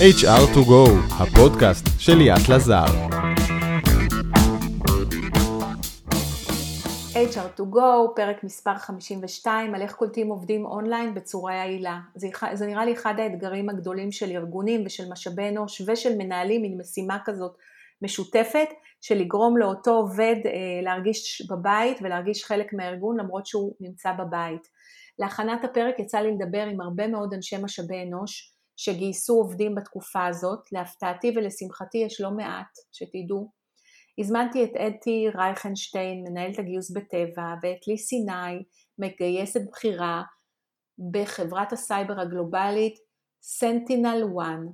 HR2Go, הפודקאסט של ליאת לזר. HR2Go, פרק מספר 52, על איך קולטים עובדים אונליין בצורה יעילה. זה, זה נראה לי אחד האתגרים הגדולים של ארגונים ושל משאבי אנוש ושל מנהלים, מין משימה כזאת משותפת, של לגרום לאותו עובד אה, להרגיש בבית ולהרגיש חלק מהארגון למרות שהוא נמצא בבית. להכנת הפרק יצא לי לדבר עם הרבה מאוד אנשי משאבי אנוש, שגייסו עובדים בתקופה הזאת, להפתעתי ולשמחתי יש לא מעט, שתדעו. הזמנתי את אתי רייכנשטיין, מנהלת הגיוס בטבע, ואת לי סיני, מגייסת בכירה בחברת הסייבר הגלובלית Sentinel One.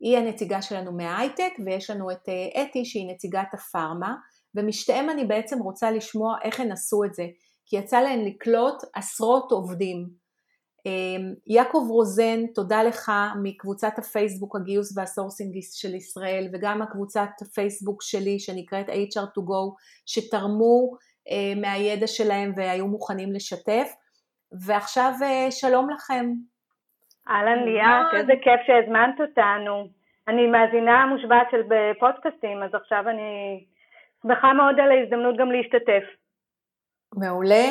היא הנציגה שלנו מההייטק, ויש לנו את אה, אתי שהיא נציגת הפארמה, ומשתיהם אני בעצם רוצה לשמוע איך הן עשו את זה, כי יצא להן לקלוט עשרות עובדים. אמ, יעקב רוזן, תודה לך מקבוצת הפייסבוק הגיוס והסורסינג של ישראל וגם הקבוצת הפייסבוק שלי שנקראת HR2Go שתרמו אה, מהידע שלהם והיו מוכנים לשתף ועכשיו אה, שלום לכם. אהלן ליאת, איזה כיף שהזמנת אותנו. אני מאזינה מושבעת של פודקאסטים אז עכשיו אני שמחה מאוד על ההזדמנות גם להשתתף. מעולה,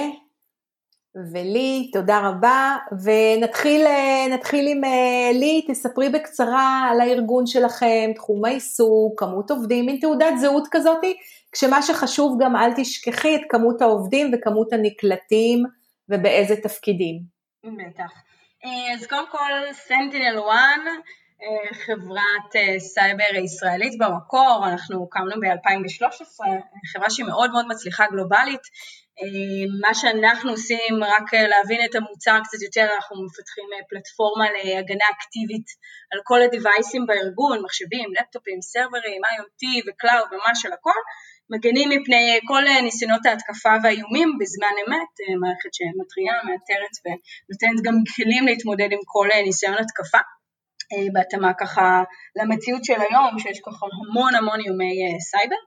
ולי, תודה רבה, ונתחיל עם אה, לי, תספרי בקצרה על הארגון שלכם, תחום העיסוק, כמות עובדים, מין תעודת זהות כזאתי, כשמה שחשוב גם אל תשכחי את כמות העובדים וכמות הנקלטים ובאיזה תפקידים. בטח. אה, אז קודם כל, סנטינל 1, אה, חברת סייבר ישראלית במקור, אנחנו הוקמנו ב-2013, חברה שהיא מאוד מאוד מצליחה גלובלית, מה שאנחנו עושים, רק להבין את המוצר קצת יותר, אנחנו מפתחים פלטפורמה להגנה אקטיבית על כל הדיווייסים בארגון, מחשבים, לפטופים, סרברים, IoT ו cloud, ממש על הכל, מגנים מפני כל ניסיונות ההתקפה והאיומים בזמן אמת, מערכת שמתריעה, מאתרת ונותנת גם כלים להתמודד עם כל ניסיון התקפה. בהתאמה ככה למציאות של היום, שיש ככה המון המון איומי סייבר.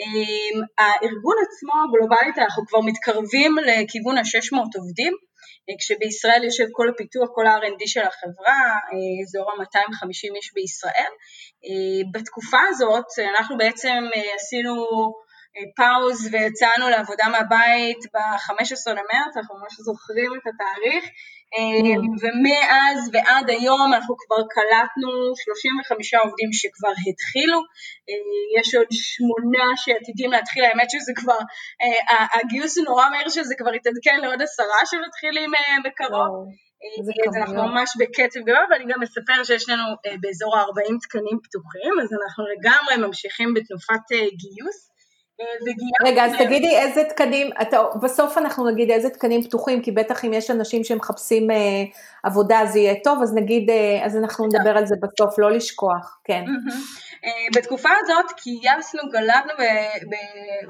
אמ, הארגון עצמו גלובלית אנחנו כבר מתקרבים לכיוון ה-600 עובדים, אה, כשבישראל יושב כל הפיתוח, כל ה-R&D של החברה, אה, אזור ה-250 איש בישראל. אה, בתקופה הזאת אנחנו בעצם עשינו pause ויצאנו לעבודה מהבית ב-15 למרץ, אנחנו ממש זוכרים את התאריך. ומאז ועד היום אנחנו כבר קלטנו 35 עובדים שכבר התחילו, יש עוד שמונה שעתידים להתחיל, האמת שזה כבר, הגיוס הוא נורא מהר שזה כבר יתעדכן לעוד עשרה שמתחילים אה, בקרוב. אז אנחנו ממש בקצב גדול, ואני גם אספר שיש לנו באזור ה-40 תקנים פתוחים, אז אנחנו לגמרי ממשיכים בתנופת גיוס. רגע, אז תגידי איזה תקנים, אתה, בסוף אנחנו נגיד איזה תקנים פתוחים, כי בטח אם יש אנשים שמחפשים אה, עבודה זה יהיה טוב, אז נגיד, אה, אז אנחנו נדבר על זה בסוף, לא לשכוח, כן. אה, בתקופה הזאת גייסנו, גלבנו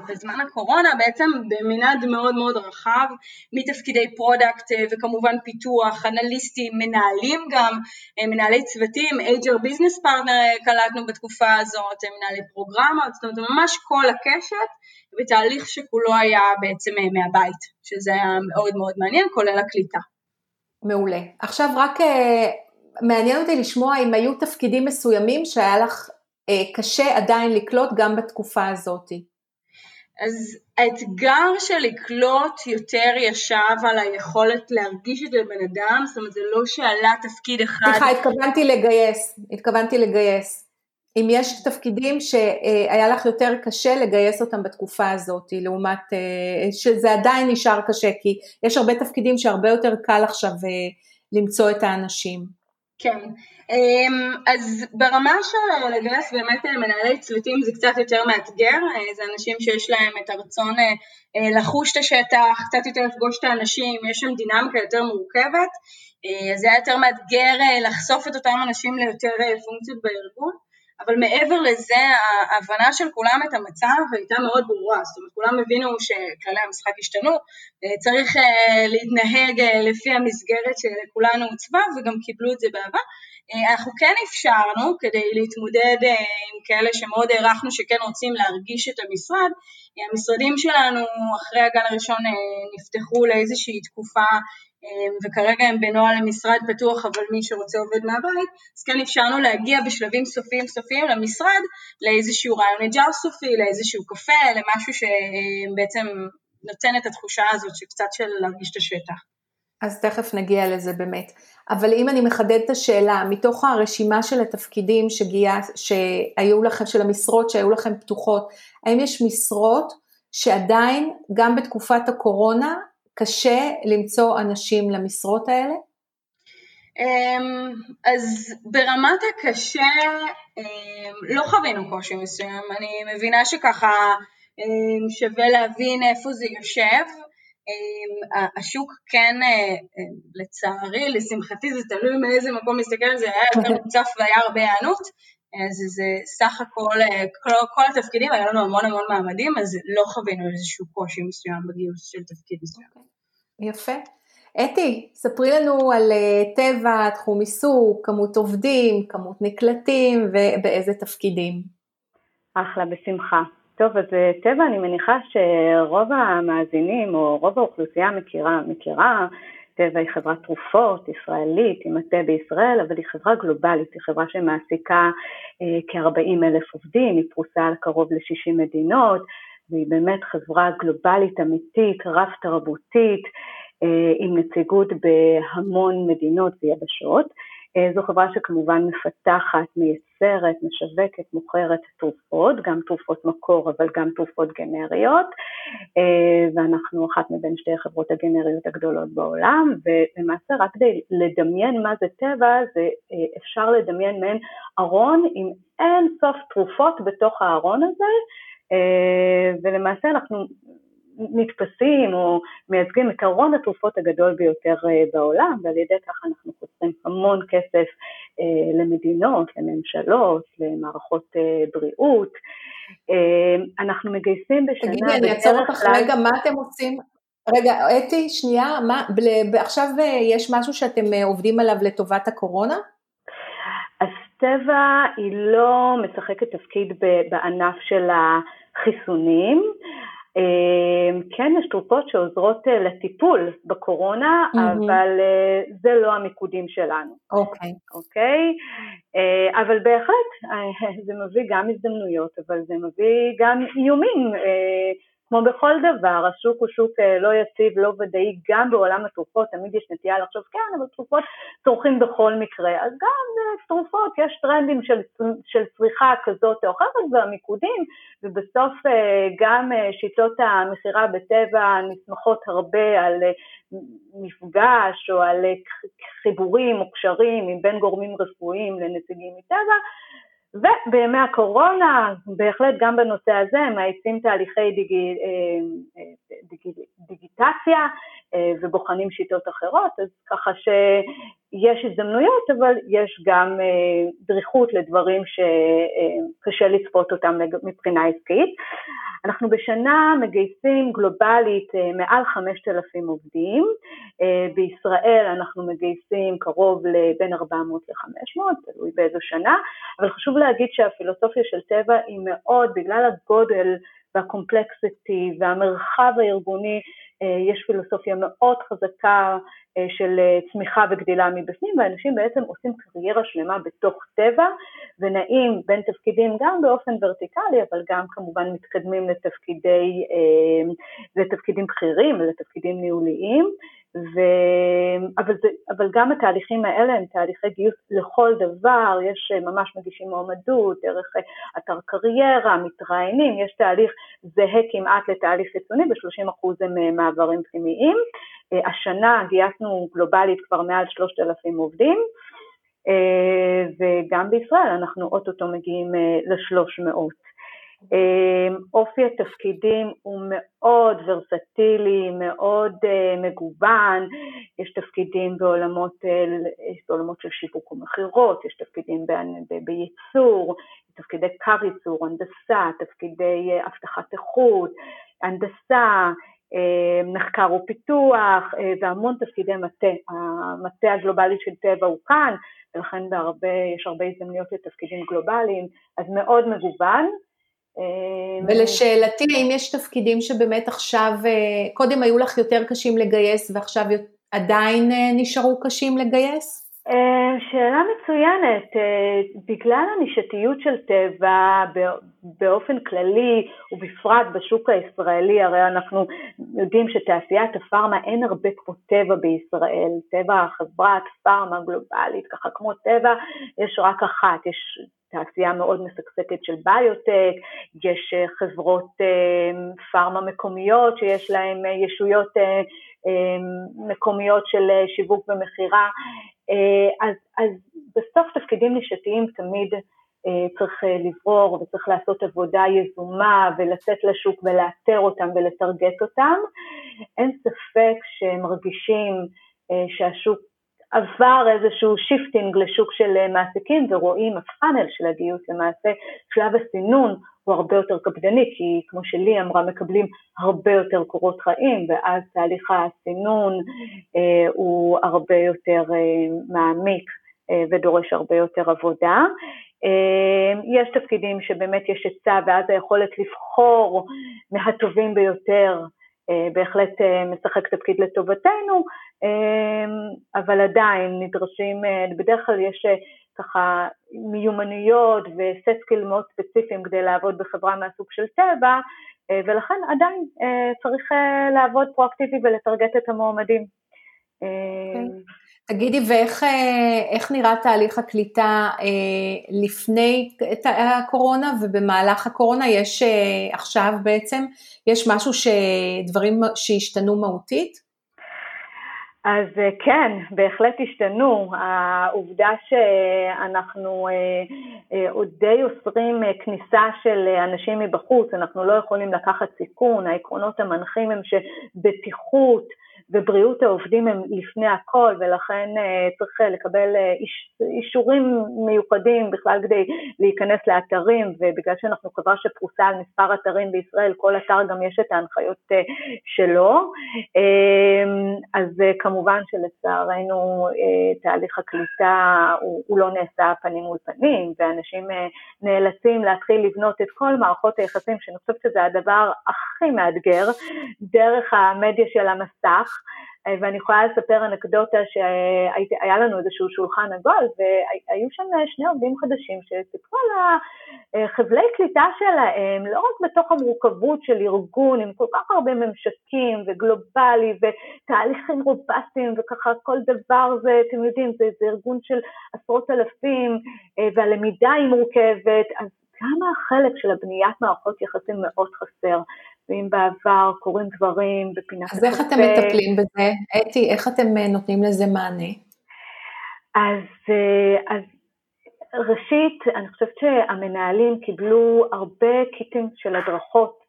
בזמן הקורונה בעצם במנעד מאוד מאוד רחב, מתפקידי product אה, וכמובן פיתוח, אנליסטים, מנהלים גם, אה, מנהלי צוותים, HR business partner קלטנו בתקופה הזאת, מנהלי פרוגרמות, זאת אומרת ממש כל הקשת בתהליך שכולו היה בעצם מהבית, שזה היה מאוד מאוד מעניין, כולל הקליטה. מעולה. עכשיו רק מעניין אותי לשמוע אם היו תפקידים מסוימים שהיה לך אה, קשה עדיין לקלוט גם בתקופה הזאת. אז האתגר של לקלוט יותר ישב על היכולת להרגיש את הבן אדם, זאת אומרת זה לא שעלה תפקיד אחד. סליחה, התכוונתי לגייס, התכוונתי לגייס. אם יש תפקידים שהיה לך יותר קשה לגייס אותם בתקופה הזאת, לעומת, אה, שזה עדיין נשאר קשה, כי יש הרבה תפקידים שהרבה יותר קל עכשיו אה, למצוא את האנשים. כן, אמ, אז ברמה של לגייס באמת אה, מנהלי צוותים זה קצת יותר מאתגר, זה אנשים שיש להם את הרצון לחוש את השטח, קצת יותר לפגוש את האנשים, יש שם דינמיקה יותר מורכבת, אז זה היה יותר מאתגר לחשוף את אותם אנשים ליותר פונקציות בארגון. אבל מעבר לזה ההבנה של כולם את המצב הייתה מאוד ברורה, זאת אומרת כולם הבינו שכללי המשחק השתנו, צריך להתנהג לפי המסגרת שלכולנו הוצבה וגם קיבלו את זה בעבר, אנחנו כן אפשרנו כדי להתמודד עם כאלה שמאוד הערכנו שכן רוצים להרגיש את המשרד, המשרדים שלנו אחרי הגל הראשון נפתחו לאיזושהי תקופה וכרגע הם בנוהל למשרד פתוח, אבל מי שרוצה עובד מהבית, אז כן אפשרנו להגיע בשלבים סופיים סופיים למשרד לאיזשהו רעיון אג'ר סופי, לאיזשהו קפה, למשהו שבעצם נותן את התחושה הזאת שקצת של להרגיש את השטח. אז תכף נגיע לזה באמת. אבל אם אני מחדדת את השאלה, מתוך הרשימה של התפקידים שגיע, שהיו לכם, של המשרות שהיו לכם פתוחות, האם יש משרות שעדיין, גם בתקופת הקורונה, קשה למצוא אנשים למשרות האלה? אמ, אז ברמת הקשה אמ, לא חווינו קושי מסוים, אני מבינה שככה אמ, שווה להבין איפה זה יושב. השוק כן, אה, לצערי, לשמחתי, זה תלוי מאיזה מקום מסתכל על זה, היה יותר מוצף והיה הרבה היענות, אז זה סך הכל, אה, כל, כל התפקידים, היה לנו המון המון מעמדים, אז לא חווינו איזשהו קושי מסוים בגיוס של תפקיד מסוים. Okay. יפה. אתי, ספרי לנו על אה, טבע, תחום עיסוק, כמות עובדים, כמות נקלטים ובאיזה תפקידים. אחלה, בשמחה. טוב, אז אה, טבע, אני מניחה שרוב המאזינים או רוב האוכלוסייה מכירה, מכירה, טבע היא חברת תרופות ישראלית, היא מטה בישראל, אבל היא חברה גלובלית, היא חברה שמעסיקה אה, כ-40 אלף עובדים, היא פרוסה על קרוב ל-60 מדינות, והיא באמת חברה גלובלית אמיתית, רב תרבותית, אה, עם נציגות בהמון מדינות ויבשות. אה, זו חברה שכמובן מפתחת, מייצרת, משווקת, מוכרת תרופות, גם תרופות מקור אבל גם תרופות גנריות, אה, ואנחנו אחת מבין שתי החברות הגנריות הגדולות בעולם, ולמעשה רק כדי לדמיין מה זה טבע, זה אה, אפשר לדמיין מעין ארון עם אין סוף תרופות בתוך הארון הזה, ולמעשה אנחנו נתפסים או מייצגים את ארון התרופות הגדול ביותר אה, בעולם, ועל ידי כך אנחנו חוסכים המון כסף אה, למדינות, לממשלות, למערכות אה, בריאות. אנחנו מגייסים בשנה תגידי, אני אעצור אותך רגע, מה אתם עושים? רגע, אתי, שנייה, מה, עכשיו יש משהו שאתם עובדים עליו לטובת הקורונה? אז טבע היא לא משחקת תפקיד בענף של החיסונים, כן, יש תרופות שעוזרות אה, לטיפול בקורונה, mm-hmm. אבל אה, זה לא המיקודים שלנו. אוקיי. Okay. אוקיי? Okay? אה, אבל בהחלט, זה מביא גם הזדמנויות, אבל זה מביא גם איומים. כמו בכל דבר, השוק הוא שוק אה, לא יציב, לא ודאי, גם בעולם התרופות, תמיד יש נטייה לחשוב, כן, אבל תרופות צורכים בכל מקרה. אז גם אה, תרופות, יש טרנדים של, של צריכה כזאת או אחרת והמיקודים, ובסוף אה, גם שיטות המכירה בטבע נסמכות הרבה על מפגש או על חיבורים או קשרים בין גורמים רפואיים לנציגים מטבע, ובימי הקורונה, בהחלט גם בנושא הזה, הם מאיצים תהליכי דיגי, אה, אה, דיג, דיגיטציה אה, ובוחנים שיטות אחרות, אז ככה שיש הזדמנויות, אבל יש גם דריכות לדברים שקשה לצפות אותם מבחינה עסקית. אנחנו בשנה מגייסים גלובלית אה, מעל 5,000 עובדים, אה, בישראל אנחנו מגייסים קרוב לבין 400 ל-500, תלוי באיזו שנה, אבל חשוב להגיד שהפילוסופיה של טבע היא מאוד, בגלל הגודל והקומפלקסיטי והמרחב הארגוני, אה, יש פילוסופיה מאוד חזקה של אה, צמיחה וגדילה מבפנים, ואנשים בעצם עושים קריירה שלמה בתוך טבע ונעים בין תפקידים גם באופן ורטיקלי, אבל גם כמובן מתקדמים לתפקידי, לתפקידים בכירים, לתפקידים ניהוליים, ו... אבל, זה, אבל גם התהליכים האלה הם תהליכי גיוס לכל דבר, יש אה, ממש מגישים מועמדות, דרך אה, אתר קריירה, מתראיינים, יש תהליך זהה כמעט לתהליך חיצוני, ב-30% הם אה, מעברים פנימיים. השנה גייסנו גלובלית כבר מעל 3,000 עובדים, וגם בישראל אנחנו אוטוטו מגיעים ל-300. אמ, אופי התפקידים הוא מאוד ורסטילי, מאוד מגוון, יש תפקידים בעולמות, יש בעולמות של שיווק ומכירות, יש תפקידים בייצור, תפקידי קר ייצור, הנדסה, תפקידי אבטחת איכות, הנדסה, מחקר ופיתוח uh, והמון תפקידי מטה. המטה הגלובלי של טבע הוא כאן, ולכן בהרבה, יש הרבה הזדמנויות לתפקידים גלובליים, אז מאוד מגוון. אה, ולשאלתי, האם יש תפקידים שבאמת עכשיו, אה, קודם היו לך יותר קשים לגייס ועכשיו עדיין נשארו קשים לגייס? שאלה מצוינת, בגלל הנישתיות של טבע באופן כללי ובפרט בשוק הישראלי, הרי אנחנו יודעים שתעשיית הפארמה אין הרבה כמו טבע בישראל, טבע חברת פארמה גלובלית, ככה כמו טבע יש רק אחת, יש תעשייה מאוד משגשגת של ביוטק, יש חברות פארמה מקומיות שיש להן ישויות מקומיות של שיווק ומכירה, אז, אז בסוף תפקידים נישתיים תמיד צריך לברור וצריך לעשות עבודה יזומה ולצאת לשוק ולאתר אותם ולטרגט אותם. אין ספק שמרגישים שהשוק עבר איזשהו shifting לשוק של מעסיקים ורואים ה funnel של הגיוס למעשה, שלב הסינון הוא הרבה יותר קפדני, כי כמו שלי אמרה, מקבלים הרבה יותר קורות חיים, ואז תהליך הסינון אה, הוא הרבה יותר אה, מעמיק אה, ודורש הרבה יותר עבודה. אה, יש תפקידים שבאמת יש היצע ואז היכולת לבחור מהטובים ביותר אה, בהחלט אה, משחק תפקיד לטובתנו, אבל עדיין נדרשים, בדרך כלל יש ככה מיומנויות ו set skill מאוד ספציפיים כדי לעבוד בחברה מהסוג של טבע, ולכן עדיין צריך לעבוד פרואקטיבי ולטרגט את המועמדים. אוקיי. תגידי, ואיך נראה תהליך הקליטה אה, לפני הקורונה ובמהלך הקורונה? יש אה, עכשיו בעצם, יש משהו שדברים שהשתנו מהותית? אז אה, כן, בהחלט השתנו. העובדה שאנחנו עוד די אוסרים כניסה של אנשים מבחוץ, אנחנו לא יכולים לקחת סיכון, העקרונות המנחים הם שבטיחות, ובריאות העובדים הם לפני הכל, ולכן אה, צריך אה, לקבל אה, איש, אישורים מיוחדים בכלל כדי להיכנס לאתרים, ובגלל שאנחנו חברה שפרוסה על מספר אתרים בישראל, כל אתר גם יש את ההנחיות שלו. אז כמובן שלצערנו תהליך הקליטה הוא, הוא לא נעשה פנים מול פנים, ואנשים נאלצים להתחיל לבנות את כל מערכות היחסים, שאני חושבת שזה הדבר הכי מאתגר, דרך המדיה של המסך. אה, ואני יכולה לספר אנקדוטה שהיה לנו איזשהו שולחן עגול והיו שם שני עובדים חדשים שסיפרו על החבלי קליטה שלהם, לא רק בתוך המורכבות של ארגון עם כל כך הרבה ממשקים וגלובלי ותהליכים רובסטיים וככה כל דבר זה, אתם יודעים, זה, זה ארגון של עשרות אלפים אה, והלמידה היא מורכבת, אז גם החלק של הבניית מערכות יחסים מאוד חסר. ואם בעבר קורים דברים בפינת אז איך אתם מטפלים בזה? אתי, איך אתם אה, נותנים לזה מענה? אז, אה, אז ראשית, אני חושבת שהמנהלים קיבלו הרבה קיטים של הדרכות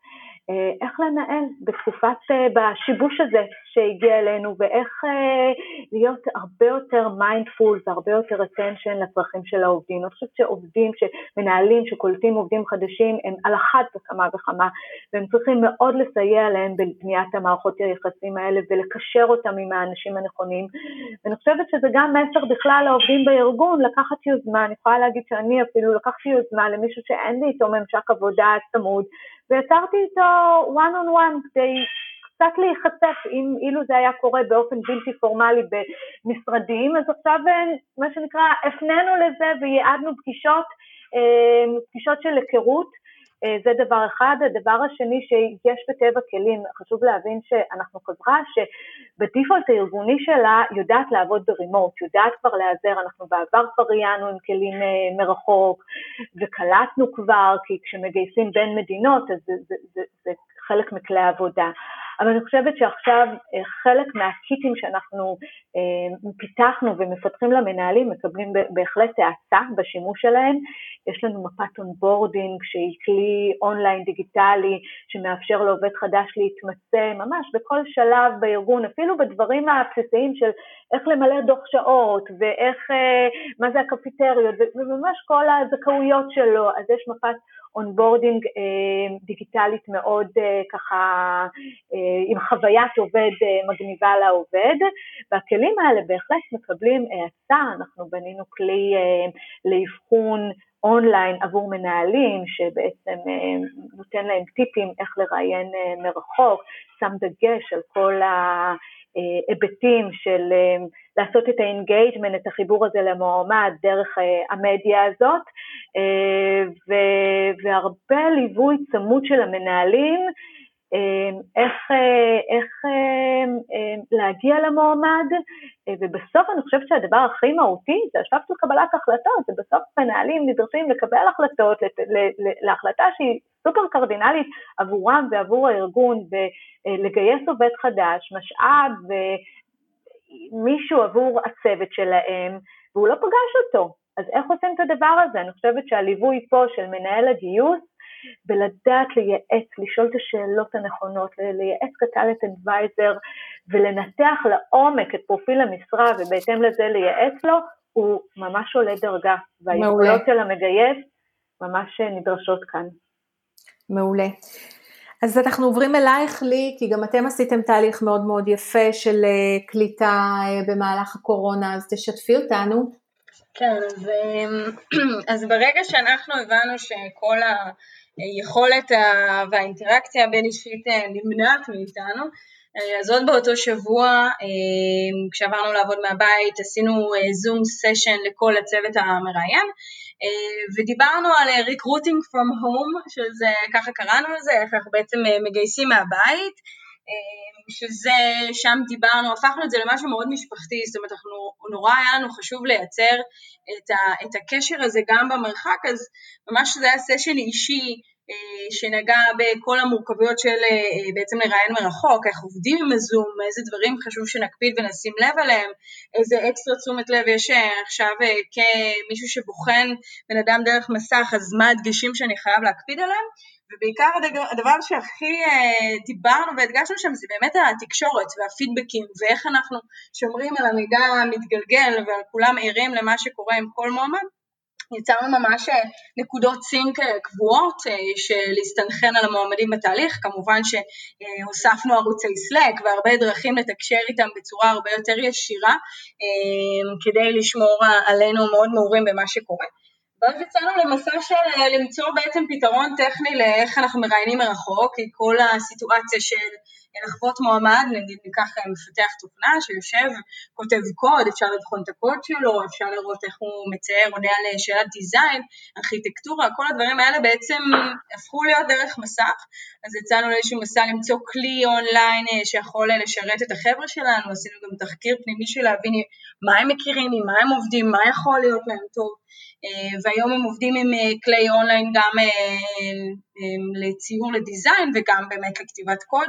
איך לנהל בתקופת, אה, בשיבוש הזה שהגיע אלינו ואיך אה, להיות הרבה יותר מיינדפול והרבה יותר attention לצרכים של העובדים. אני חושבת שעובדים, שמנהלים, שקולטים עובדים חדשים, הם על אחת וכמה וכמה, והם צריכים מאוד לסייע להם בבניית המערכות היחסים האלה ולקשר אותם עם האנשים הנכונים. ואני חושבת שזה גם מסר בכלל לעובדים בארגון, לקחת יוזמה, אני יכולה להגיד שאני אפילו לקחתי יוזמה למישהו שאין לי איתו ממשק עבודה צמוד, ויצרתי איתו one on one כדי קצת להיחשף, אם אילו זה היה קורה באופן בלתי פורמלי במשרדים, אז עכשיו מה שנקרא הפנינו לזה וייעדנו פגישות, אה, פגישות של היכרות. אה, זה דבר אחד. הדבר השני שיש בטבע כלים, חשוב להבין שאנחנו חברה שבדיפולט הארגוני שלה יודעת לעבוד ברימוט, יודעת כבר להיעזר, אנחנו בעבר כבר ראיינו עם כלים אה, מרחוק וקלטנו כבר, כי כשמגייסים בין מדינות אז זה, זה, זה, זה חלק מכלי העבודה. אבל אני חושבת שעכשיו אה, חלק מהקיטים שאנחנו אה, פיתחנו ומפתחים למנהלים מקבלים בהחלט האצה בשימוש שלהם. יש לנו מפת onboarding שהיא כלי אונליין דיגיטלי שמאפשר לעובד חדש להתמצא ממש בכל שלב בארגון, אפילו בדברים הבסיסיים של איך למלא דוח שעות ואיך, אה, מה זה הקפיטריות וממש כל הזכאויות שלו, אז יש מפת onboarding אה, דיגיטלית מאוד אה, ככה אה, עם חוויית עובד אה, מגניבה לעובד, והכלים האלה בהחלט מקבלים האצה, אנחנו בנינו כלי אה, לאבחון אונליין עבור מנהלים, שבעצם אה, נותן להם טיפים איך לראיין אה, מרחוק, שם דגש על כל היבטים של לעשות את ה engagement, את החיבור הזה למועמד דרך המדיה הזאת, והרבה ליווי צמוד של המנהלים איך, אה, איך אמ, אמ, להגיע למועמד, אה, ובסוף אני חושבת שהדבר הכי מהותי זה השלב של קבלת החלטות, ובסוף מנהלים נדרשים לקבל החלטות, להחלטה שהיא סופר קרדינלית עבורם ועבור הארגון, ולגייס עובד חדש, משאב, מישהו עבור הצוות שלהם, והוא לא פגש אותו. אז איך עושים את הדבר הזה? אני חושבת שהליווי פה של מנהל הגיוס ולדעת לייעץ, לשאול את השאלות הנכונות, לייעץ כטאלנט אדוויזר ולנתח לעומק את פרופיל המשרה ובהתאם לזה לייעץ לו, הוא ממש עולה דרגה, והיכולות של המגייס ממש נדרשות כאן. מעולה. אז אנחנו עוברים אלייך לי, כי גם אתם עשיתם תהליך מאוד מאוד יפה של אה, קליטה אה, במהלך הקורונה, אז תשתפי אותנו. כן, אז, אה, אז ברגע שאנחנו הבנו שכל ה... היכולת והאינטראקציה הבין אישית אה, נמנעת מאיתנו. אה, אז עוד באותו שבוע, אה, כשעברנו לעבוד מהבית, עשינו זום סשן לכל הצוות המראיין, ודיברנו על recruiting from home, שזה, ככה קראנו לזה, איך אנחנו בעצם מגייסים מהבית, שזה, שם דיברנו, הפכנו את זה למשהו מאוד משפחתי, זאת אומרת, אנחנו, נורא היה לנו חשוב לייצר את, ה, את הקשר הזה גם במרחק, אז ממש זה היה סשן אישי אה, שנגע בכל המורכבויות של אה, בעצם לראיין מרחוק, איך עובדים עם הזום, איזה דברים חשוב שנקפיד ונשים לב עליהם, איזה אקסטרה תשומת לב יש אה, עכשיו כמישהו שבוחן בן אדם דרך מסך, אז מה הדגשים שאני חייב להקפיד עליהם, ובעיקר הדבר שהכי דיברנו והדגשנו שם זה באמת התקשורת והפידבקים ואיך אנחנו שומרים על המידע המתגלגל ועל כולם ערים למה שקורה עם כל מועמד. יצרנו ממש אה, נקודות סינק אה, קבועות אה, של להסתנכרן על המועמדים בתהליך, כמובן שהוספנו ערוצי סלק והרבה דרכים לתקשר איתם בצורה הרבה יותר ישירה כדי לשמור עלינו מאוד מעורים במה שקורה. ואז יצאנו למסע של למצוא בעצם פתרון טכני לאיך אנחנו מראיינים מרחוק, כי כל הסיטואציה של לחוות מועמד, נגיד ניקח אה, מפתח תוכנה שיושב, כותב קוד, אפשר לבחון את הקוד שלו, אפשר לראות איך הוא מצייר, עונה על אה, שאלת דיזיין, ארכיטקטורה, כל הדברים האלה בעצם הפכו להיות דרך מסך, אז יצאנו לאיזשהו מסע למצוא כלי אונליין אה, שיכול לשרת את החבר'ה שלנו, עשינו גם תחקיר פנימי של להבין מה הם מכירים, עם מה הם עובדים, מה יכול להיות להם טוב. והיום הם עובדים עם כלי אונליין גם לציור לדיזיין וגם באמת לכתיבת קוד,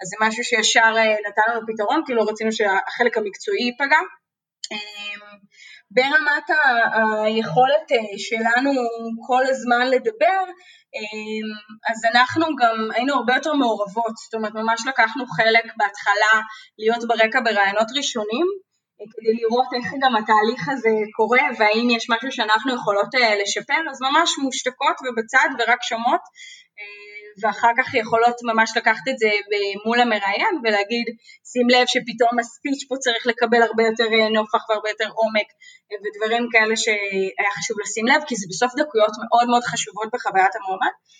אז זה משהו שישר אה, נתן לנו פתרון, כי לא רצינו שהחלק המקצועי ייפגע. אמ, ברמת היכולת אה, שלנו כל הזמן לדבר, אמ, אז אנחנו גם היינו הרבה יותר מעורבות, זאת אומרת ממש לקחנו חלק בהתחלה להיות ברקע ברעיונות ראשונים, כדי לראות איך גם התהליך הזה קורה והאם יש משהו שאנחנו יכולות לשפר, אז ממש מושתקות ובצד ורק שומעות ואחר כך יכולות ממש לקחת את זה מול המראיין ולהגיד שים לב שפתאום הספיץ' פה צריך לקבל הרבה יותר אה, נופח והרבה יותר עומק אה, ודברים כאלה שהיה חשוב לשים לב כי זה בסוף דקויות מאוד מאוד חשובות בחוויית המועמד. אה,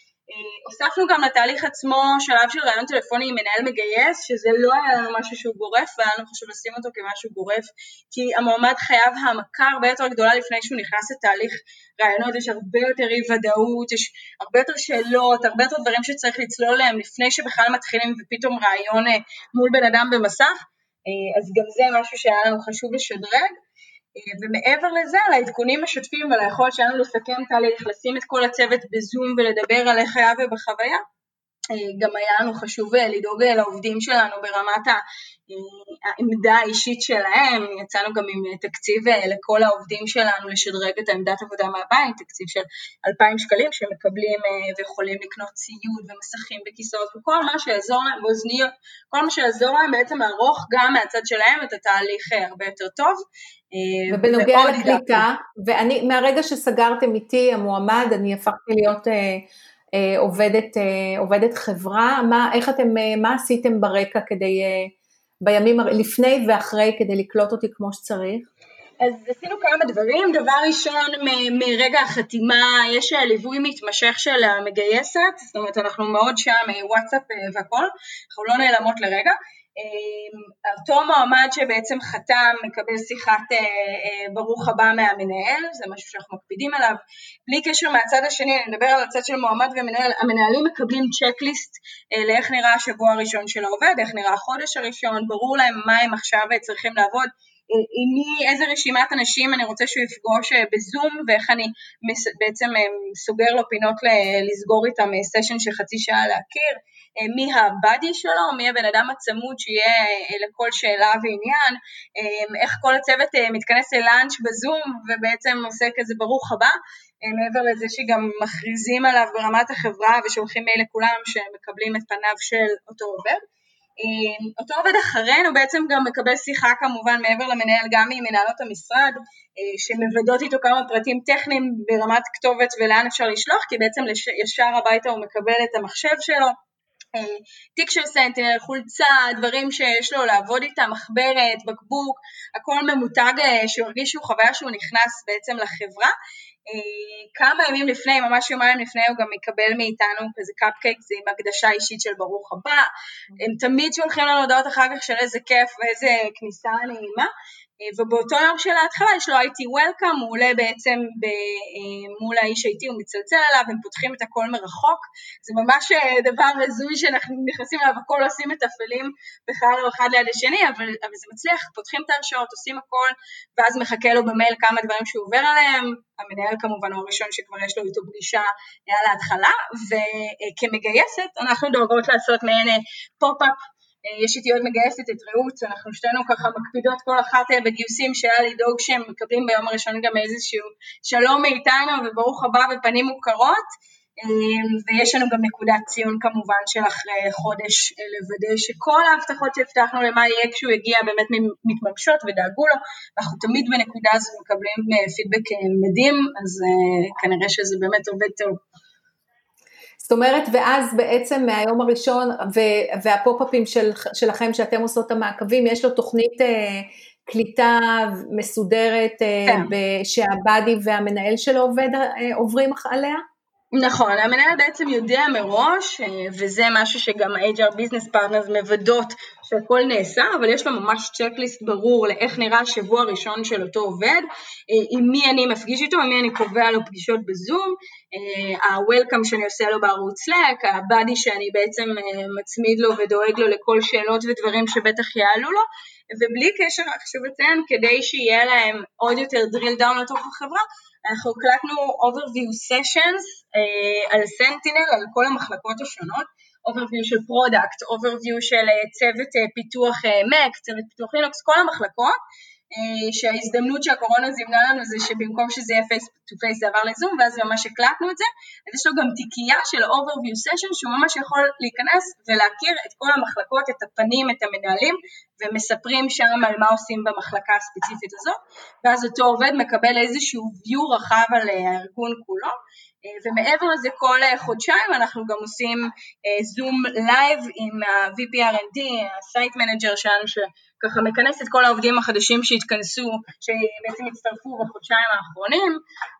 הוספנו גם לתהליך עצמו שלב של רעיון טלפוני עם מנהל מגייס, שזה לא היה לנו משהו שהוא גורף, והיה לנו חשוב לשים אותו כמשהו גורף, כי המועמד חייב העמקה הרבה יותר גדולה לפני שהוא נכנס לתהליך רעיונות, יש הרבה יותר אי ודאות, יש הרבה יותר שאלות, הרבה יותר דברים שצריך לצלול להם לפני שבכלל מתחילים ופתאום רעיון אה, מול בן אדם במסך, אה, אז גם זה משהו שהיה לנו חשוב לשדרג. אה, ומעבר לזה, על העדכונים משתפים ועל היכולת שלנו לסכם תהליך, לשים את כל הצוות בזום ולדבר על איך היה ובחוויה, גם היה לנו חשוב אה, לדאוג לעובדים שלנו ברמת העמדה האישית שלהם, יצאנו גם עם תקציב לכל העובדים שלנו לשדרג את העמדת עבודה מהבית, תקציב של 2,000 שקלים שמקבלים ויכולים לקנות ציוד ומסכים וכיסאות וכל מה שיעזור להם, ואוזניות, כל מה שיעזור להם בעצם לערוך גם מהצד שלהם את התהליך הרבה יותר טוב. אה, ובנוגע לקליטה, ואני, מהרגע שסגרתם איתי המועמד, אני הפכתי להיות אה, אה, עובדת, אה, עובדת חברה, מה, איך אתם, אה, מה עשיתם ברקע כדי, אה, בימים לפני ואחרי כדי לקלוט אותי כמו שצריך? אז עשינו כמה דברים, דבר ראשון מ- מרגע החתימה יש ליווי מתמשך של המגייסת, זאת אומרת אנחנו מאוד שם, וואטסאפ והכל, אנחנו לא נעלמות לרגע, אותו מועמד שבעצם חתם מקבל שיחת ברוך הבא מהמנהל, זה משהו שאנחנו מקפידים עליו. בלי קשר מהצד השני, אני מדבר על הצד של מועמד ומנהל, המנהלים מקבלים צ'קליסט לאיך נראה השבוע הראשון של העובד, איך נראה החודש הראשון, ברור להם מה הם עכשיו צריכים לעבוד, עם מי, איזה רשימת אנשים אני רוצה שהוא יפגוש אה, בזום ואיך אני בעצם אה, סוגר לו פינות לסגור איתם סשן אה, של חצי שעה להכיר, מי הבאדי שלו, מי הבן אדם הצמוד שיהיה לכל שאלה ועניין, איך כל הצוות מתכנס ללאנץ' בזום ובעצם עושה כזה ברוך הבא, מעבר לזה שגם מכריזים עליו ברמת החברה ושולחים מייל לכולם שמקבלים את פניו של אותו עובד. אותו עובד אחרינו בעצם גם מקבל שיחה כמובן מעבר למנהל גם ממנהלות המשרד אה, שמוודאות איתו כמה פרטים טכניים ברמת כתובת ולאן אפשר לשלוח כי בעצם ישר הביתה הוא מקבל את המחשב שלו אה, תיק של סנטינל, חולצה, דברים שיש לו לעבוד איתם, מחברת, בקבוק, הכל ממותג אה, שהוא הרגיש שהוא חוויה שהוא נכנס בעצם לחברה אה, כמה ימים לפני, ממש יומיים לפני, הוא גם מקבל מאיתנו כזה קפקייקס עם הקדשה אישית של ברוך הבא. הם תמיד שולחים לנו הודעות אחר כך של איזה כיף ואיזה כניסה נעימה. אה, ובאותו יום של ההתחלה יש לו IT Welcome, הוא עולה בעצם ב, אה, מול האיש IT, הוא מצלצל עליו, הם פותחים את הכל מרחוק, זה ממש אה, דבר הזוי שאנחנו נכנסים אליו, הכל עושים מתפעלים בכלל לא אחד ליד השני, אבל, אבל זה מצליח, פותחים את ההרשאות, עושים הכל, ואז מחכה לו במייל כמה דברים שהוא עובר עליהם, המנהל כמובן הוא הראשון שכבר יש לו איתו פגישה על ההתחלה, וכמגייסת אנחנו דואגות לעשות מעין pop-up אה, יש איתי עוד מגייסת את רעות, אנחנו שתינו ככה מקפידות כל אחת אה, בגיוסים שהיה לדאוג שהם מקבלים ביום הראשון גם איזשהו שלום מאיתנו וברוך הבא ופנים מוכרות אה, ויש לנו גם נקודת ציון כמובן של אחרי חודש לוודא שכל ההבטחות שהבטחנו למה יהיה כשהוא יגיע באמת מתממשות ודאגו לו ואנחנו תמיד בנקודה הזו מקבלים פידבק מדהים אז כנראה שזה באמת עובד טוב. זאת אומרת, ואז בעצם מהיום הראשון, והפופ-אפים של, שלכם, שאתם עושות את המעקבים, יש לו תוכנית אה, קליטה מסודרת, אה, כן. שהבאדי והמנהל שלו עובד, אה, עוברים עליה? נכון, המנהל בעצם יודע מראש, אה, וזה משהו שגם ה-HR Business Partners מוודאות שהכל נעשה, אבל יש לו ממש צ'קליסט ברור לאיך נראה השבוע הראשון של אותו עובד, אה, עם מי אני מפגיש איתו, עם מי אני קובע לו פגישות בזום, ה-Welcome שאני עושה לו בערוץ Slack, ה-Buddy שאני בעצם מצמיד לו ודואג לו לכל שאלות ודברים שבטח יעלו לו, ובלי קשר, חשוב לציין, כדי שיהיה להם עוד יותר drill down לתוך החברה, אנחנו הקלטנו overview sessions אה, על סנטינל, על כל המחלקות השונות, overview של product, overview של צוות פיתוח Mac, צוות פיתוח לינוקס, כל המחלקות, שההזדמנות שהקורונה זימנה לנו זה שבמקום שזה יהיה face to face זה עבר לזום ואז ממש הקלטנו את זה, אז יש לו גם תיקייה של overview session שהוא ממש יכול להיכנס ולהכיר את כל המחלקות, את הפנים, את המנהלים ומספרים שם על מה עושים במחלקה הספציפית הזאת. ואז אותו עובד מקבל איזשהו view רחב על הארגון כולו. אה, ומעבר לזה כל אה, חודשיים אנחנו גם עושים זום אה, live עם ה-VP R&D, ה-Site Manager שלנו שככה מכנס את כל העובדים החדשים שהתכנסו, שבעצם הצטרפו בחודשיים האחרונים,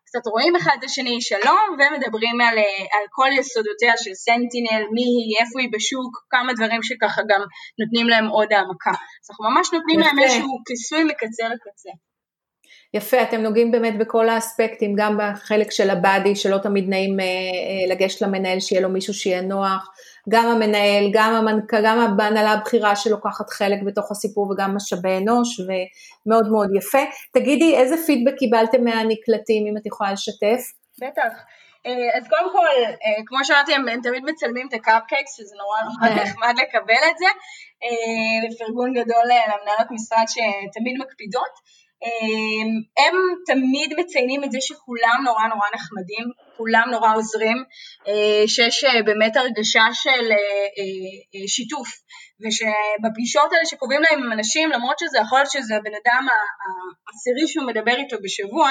קצת רואים אחד את השני שלום ומדברים על, על כל יסודותיה של סנטינל, מי היא, איפה היא בשוק, כמה דברים שככה גם נותנים להם עוד העמקה. אז אנחנו ממש נותנים להם איזשהו כיסוי מקצה לקצה. יפה, אתם נוגעים באמת בכל האספקטים, גם בחלק של הבאדי, שלא תמיד נעים אה, אה, לגשת למנהל, שיהיה לו מישהו שיהיה נוח, גם המנהל, גם המנכ"ל, גם ההנהלה הבכירה שלוקחת חלק בתוך הסיפור וגם משאבי אנוש, ומאוד מאוד יפה. תגידי, איזה פידבק קיבלתם מהנקלטים, אם את יכולה לשתף? בטח. אה, אז קודם כל, כמו שאמרתי, הם תמיד מצלמים את הקאפקייקס, שזה נורא נורא נחמד לקבל את זה. פרגון גדול למנהלות משרד שתמיד מקפידות. אמ, הם תמיד מציינים את זה שכולם נורא נורא נחמדים, כולם נורא עוזרים, אה, שיש אה, באמת הרגשה של אה, שיתוף, ושבפגישות האלה שקובעים להם עם אנשים, למרות שזה יכול להיות שזה הבן אדם העשירי שהוא מדבר איתו בשבוע,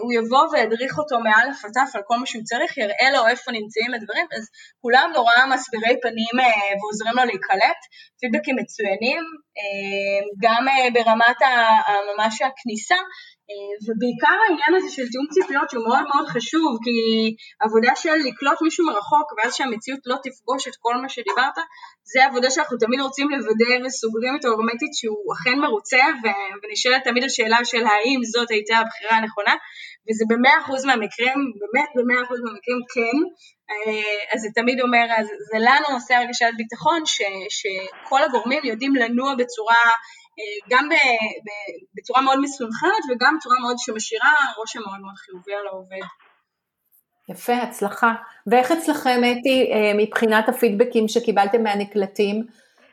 הוא יבוא וידריך אותו מאלף עד על כל מה שהוא צריך, יראה לו איפה נמצאים הדברים, אז כולם נורא מסבירי פנים ועוזרים לו להיקלט, פידבקים מצוינים, גם ברמת ממש הכניסה, ובעיקר העניין הזה של תיאום ציפיות שהוא מאוד מאוד חשוב, כי עבודה של לקלוט מישהו מרחוק ואז שהמציאות לא תפגוש את כל מה שדיברת, זה עבודה שאנחנו תמיד רוצים לוודא וסוגרים את ההורמטית שהוא אכן מרוצה ונשאלת תמיד השאלה של האם זאת הייתה הבחירה הנכונה וזה במאה אחוז מהמקרים, באמת במאה אחוז מהמקרים כן, אה, אז זה תמיד אומר, אז זה לנו עושה הרגשת ביטחון ש, שכל הגורמים יודעים לנוע בצורה, אה, גם בצורה מאוד מסונכרת וגם בצורה מאוד שמשאירה רושם מאוד מאוד חיובי על העובד. יפה, הצלחה. ואיך אצלכם, אתי, אה, מבחינת הפידבקים שקיבלתם מהנקלטים,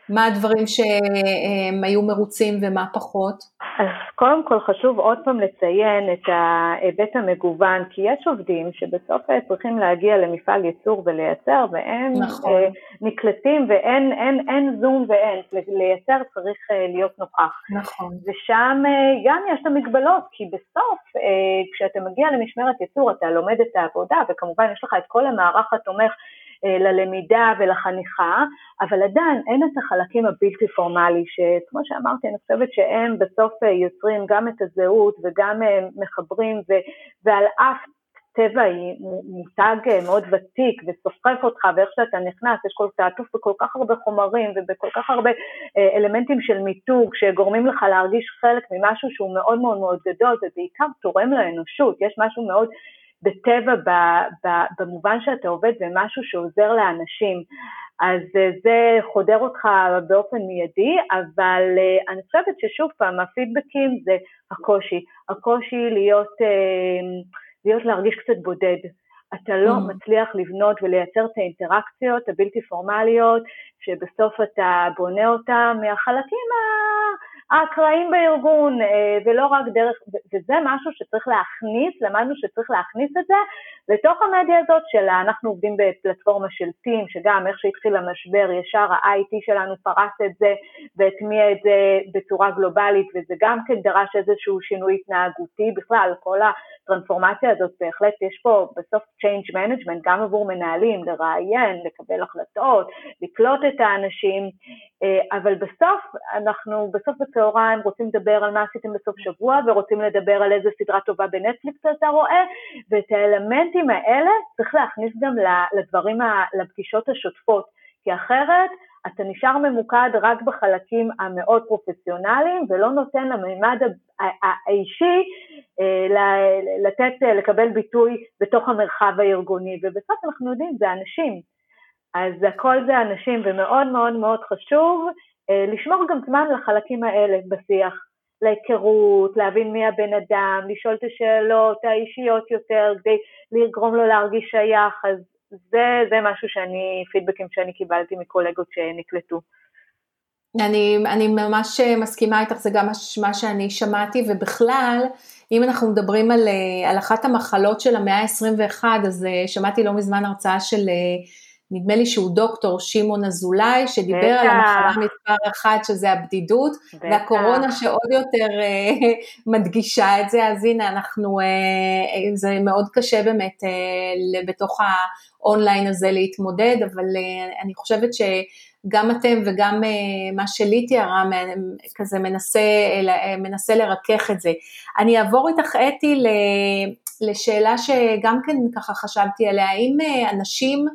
מה הדברים שהם היו מרוצים ומה פחות? אז קודם כל חשוב עוד פעם לציין את ההיבט המגוון, כי יש עובדים שבסוף צריכים להגיע למפעל ייצור ולייצר, והם נכון. אה, נקלטים ואין אין, אין זום ואין, לייצר צריך אה, להיות נוכח. נכון. ושם אה, גם יש את המגבלות, כי בסוף כשאתה מגיע למשמרת ייצור אתה לומד את העבודה, וכמובן יש לך את כל המערך התומך ללמידה ולחניכה, אבל עדיין אין את החלקים הבלתי פורמלי, שכמו שאמרתי, אני חושבת שהם בסוף אה, יוצרים גם את הזהות וגם אה, מחברים, ו, ועל אף טבע היא מותג מאוד ותיק וסוחף אותך ואיך שאתה נכנס, יש כל כך עטוף בכל כך הרבה חומרים ובכל כך הרבה אלמנטים של מיתוג שגורמים לך להרגיש חלק ממשהו שהוא מאוד מאוד מאוד גדול ובעיקר תורם לאנושות, יש משהו מאוד בטבע במובן שאתה עובד במשהו שעוזר לאנשים. אז אה, זה חודר אותך באופן מיידי, אבל אה, אני חושבת ששוב פעם, הפידבקים זה הקושי, הקושי להיות, אה, להיות להרגיש קצת בודד. אתה לא mm. מצליח לבנות ולייצר את האינטראקציות הבלתי פורמליות, שבסוף אתה בונה אותם מהחלקים האקראיים בארגון, אה, ולא רק דרך, וזה משהו שצריך להכניס, למדנו שצריך להכניס את זה לתוך המדיה הזאת של אנחנו עובדים בפלטפורמה של טים, שגם איך שהתחיל המשבר, ישר ה-IT שלנו פרס את זה והטמיע את זה בצורה גלובלית, וזה גם כן דרש איזשהו שינוי התנהגותי, בכלל כל הטרנספורמציה הזאת בהחלט יש פה בסוף change management גם עבור מנהלים, לראיין, לקבל החלטות, לקלוט את האנשים, אה, אבל בסוף אנחנו בסוף בצהריים רוצים לדבר על מה עשיתם בסוף שבוע ורוצים לדבר על איזה סדרה טובה בנטפליקס אתה רואה, ואת האלמנטים האלה צריך להכניס גם לדברים, לפגישות השוטפות, כי אחרת אתה נשאר ממוקד רק בחלקים המאוד פרופסיונליים ולא נותן לממד האישי אה, לתת, לקבל ביטוי בתוך המרחב הארגוני, ובסוף אנחנו יודעים, זה אנשים. אז הכל זה אנשים, ומאוד מאוד מאוד חשוב אה, לשמור גם זמן לחלקים האלה בשיח, להיכרות, להבין מי הבן אדם, לשאול את השאלות האישיות יותר, כדי לגרום לו להרגיש שייך, אז זה, זה משהו שאני, פידבקים שאני קיבלתי מקולגות שנקלטו. אני, אני ממש מסכימה איתך, זה גם מה שאני שמעתי, ובכלל, אם אנחנו מדברים על, על אחת המחלות של המאה ה-21, אז אה, שמעתי לא מזמן הרצאה של אה, נדמה לי שהוא דוקטור שמעון אזולאי, שדיבר בטח. על המחלה מספר אחת שזה הבדידות, בטח. והקורונה שעוד יותר אה, מדגישה את זה, אז הנה אנחנו, אה, אה, זה מאוד קשה באמת בתוך האונליין הזה להתמודד, אבל אני חושבת שגם אתם וגם מה שלי תיארה כזה מנסה, מנסה לרכך את זה. אני אעבור איתך אתי לשאלה שגם כן ככה חשבתי עליה, האם אנשים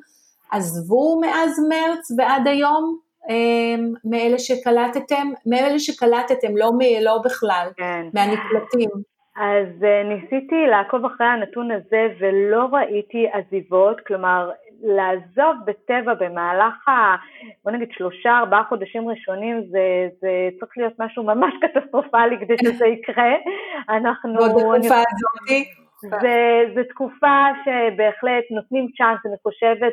עזבו מאז מרץ ועד היום? אמ, מאלה שקלטתם, מאלה שקלטתם, לא, לא בכלל, כן. מהנקלטים. אז אה, ניסיתי לעקוב אחרי הנתון הזה ולא ראיתי עזיבות, כלומר לעזוב בטבע במהלך ה... בוא נגיד שלושה, ארבעה חודשים ראשונים זה, זה צריך להיות משהו ממש קטסטרופלי כדי שזה יקרה. אנחנו... ועוד בתקופה הזאת. זו תקופה שבהחלט נותנים צ'אנס, אני חושבת,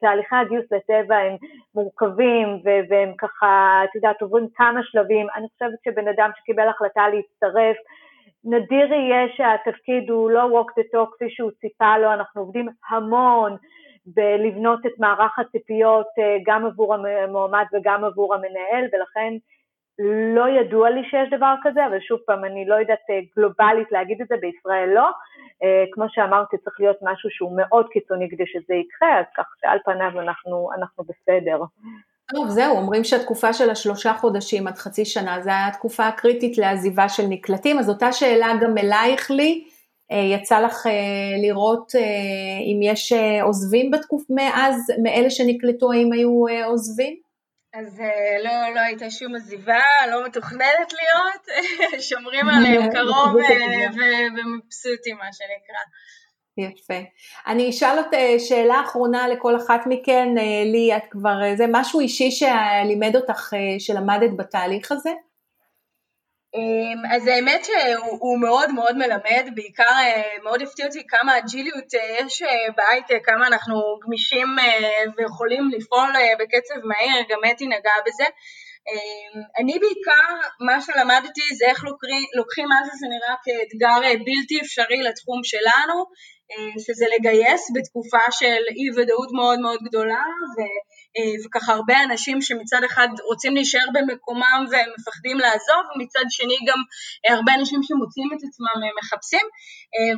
תהליכי הגיוס לטבע הם מורכבים והם ככה, את יודעת, עוברים כמה שלבים. אני חושבת שבן אדם שקיבל החלטה להצטרף, נדיר יהיה שהתפקיד הוא לא walk the talk כפי שהוא ציפה לו, אנחנו עובדים המון בלבנות את מערך הציפיות אה, גם עבור המועמד וגם עבור המנהל, ולכן לא ידוע לי שיש דבר כזה, אבל שוב פעם, אני לא יודעת אה, גלובלית להגיד את זה, בישראל לא. אה, כמו שאמרתי, צריך להיות משהו שהוא מאוד קיצוני כדי שזה יקרה, אז כך שעל פניו אנחנו, אנחנו בסדר. טוב, זהו, אומרים שהתקופה של השלושה חודשים עד חצי שנה, זו הייתה התקופה הקריטית לעזיבה של נקלטים, אז אותה שאלה גם אלייך לי, יצא לך לראות אם יש עוזבים בתקוף מאז, מאלה שנקלטו, האם היו עוזבים? אז לא, לא הייתה שום עזיבה, לא מתוכננת להיות, שומרים עליהם קרוב ומבסוטים מה שנקרא. יפה. אני אשאל את שאלה אחרונה לכל אחת מכן, לי, את כבר, זה משהו אישי שלימד אותך, שלמדת בתהליך הזה? אמ, אז האמת שהוא מאוד מאוד מלמד, בעיקר מאוד הפתיע אותי כמה אג'יליות יש בהייטק, כמה אנחנו גמישים ויכולים לפעול בקצב מהיר, גם אתי נגעה בזה. אמ, אני בעיקר, מה שלמדתי זה איך לוקחים משהו שנראה כאתגר בלתי אפשרי לתחום שלנו, שזה לגייס בתקופה של אי ודאות מאוד מאוד גדולה, ו... אה, וככה הרבה אנשים שמצד אחד רוצים להישאר במקומם ומפחדים לעזוב, ומצד שני גם אה, הרבה אנשים שמוצאים את עצמם אה, מחפשים,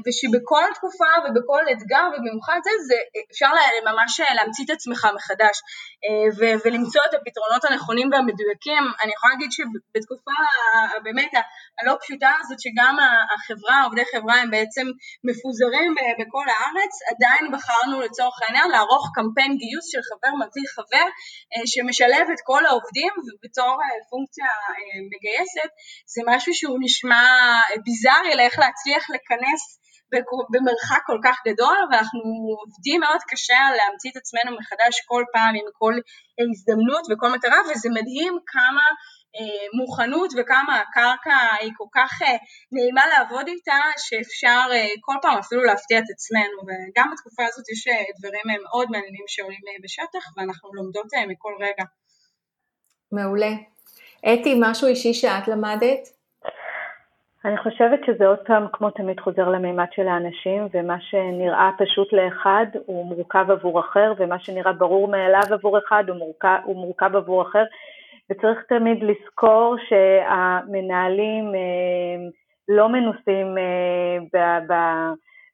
ושבכל תקופה ובכל אתגר ובמיוחד זה, זה אפשר ממש להמציא את עצמך מחדש ולמצוא את הפתרונות הנכונים והמדויקים. אני יכולה להגיד שבתקופה באמת הלא פשוטה הזאת שגם החברה, עובדי חברה הם בעצם מפוזרים בכל הארץ, עדיין בחרנו לצורך העניין לערוך קמפיין גיוס של חבר מביא חבר אה, שמשלב את כל העובדים ובתור אה, פונקציה אה, מגייסת זה משהו שהוא נשמע ביזארי לאיך להצליח לכנס במרחק כל כך גדול ואנחנו עובדים מאוד קשה להמציא את עצמנו מחדש כל פעם עם כל הזדמנות וכל מטרה וזה מדהים כמה מוכנות וכמה הקרקע היא כל כך נעימה לעבוד איתה שאפשר כל פעם אפילו להפתיע את עצמנו וגם בתקופה הזאת יש דברים מאוד מעניינים שעולים בשטח ואנחנו לומדות מכל רגע. מעולה. אתי, משהו אישי שאת למדת? אני חושבת שזה עוד פעם, כמו תמיד, חוזר למימד של האנשים, ומה שנראה פשוט לאחד הוא מורכב עבור אחר, ומה שנראה ברור מאליו עבור אחד הוא מורכב, הוא מורכב עבור אחר, וצריך תמיד לזכור שהמנהלים אה, לא מנוסים אה,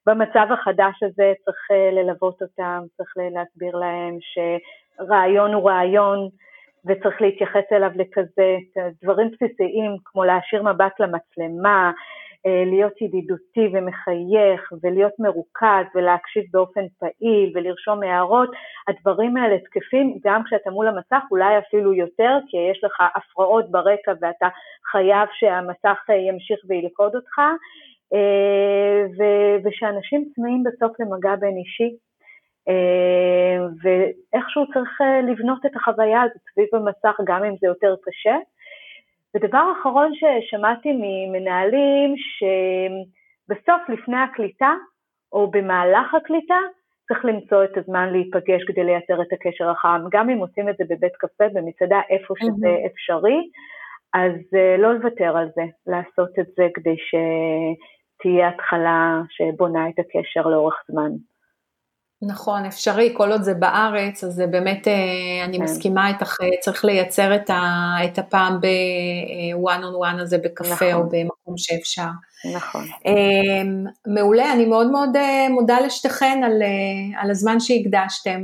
במצב החדש הזה, צריך אה, ללוות אותם, צריך להסביר להם שרעיון הוא רעיון, וצריך להתייחס אליו לכזה דברים בסיסיים כמו להשאיר מבט למצלמה, להיות ידידותי ומחייך ולהיות מרוכז ולהקשיב באופן פעיל ולרשום הערות, הדברים האלה תקפים גם כשאתה מול המסך, אולי אפילו יותר, כי יש לך הפרעות ברקע ואתה חייב שהמסך אה, ימשיך וילכוד אותך, אה, ושאנשים צמאים בסוף למגע בין אישי. ואיכשהו צריך לבנות את החוויה הזאת סביב המסך, גם אם זה יותר קשה. ודבר אחרון ששמעתי ממנהלים, שבסוף לפני הקליטה או במהלך הקליטה צריך למצוא את הזמן להיפגש כדי לייצר את הקשר החם, גם אם עושים את זה בבית קפה, במסעדה, איפה שזה אפשרי, אז אה, לא לוותר על זה, לעשות את זה כדי שתהיה התחלה שבונה את הקשר לאורך זמן. נכון, אפשרי, כל עוד זה בארץ, אז זה באמת, אה, אני כן. מסכימה איתך, אה, צריך לייצר את, ה, את הפעם בוואן און וואן הזה בקפה נכון. או במקום שאפשר. נכון. אמ, מעולה, אני מאוד מאוד אה, מודה לשתיכן על, על הזמן שהקדשתם.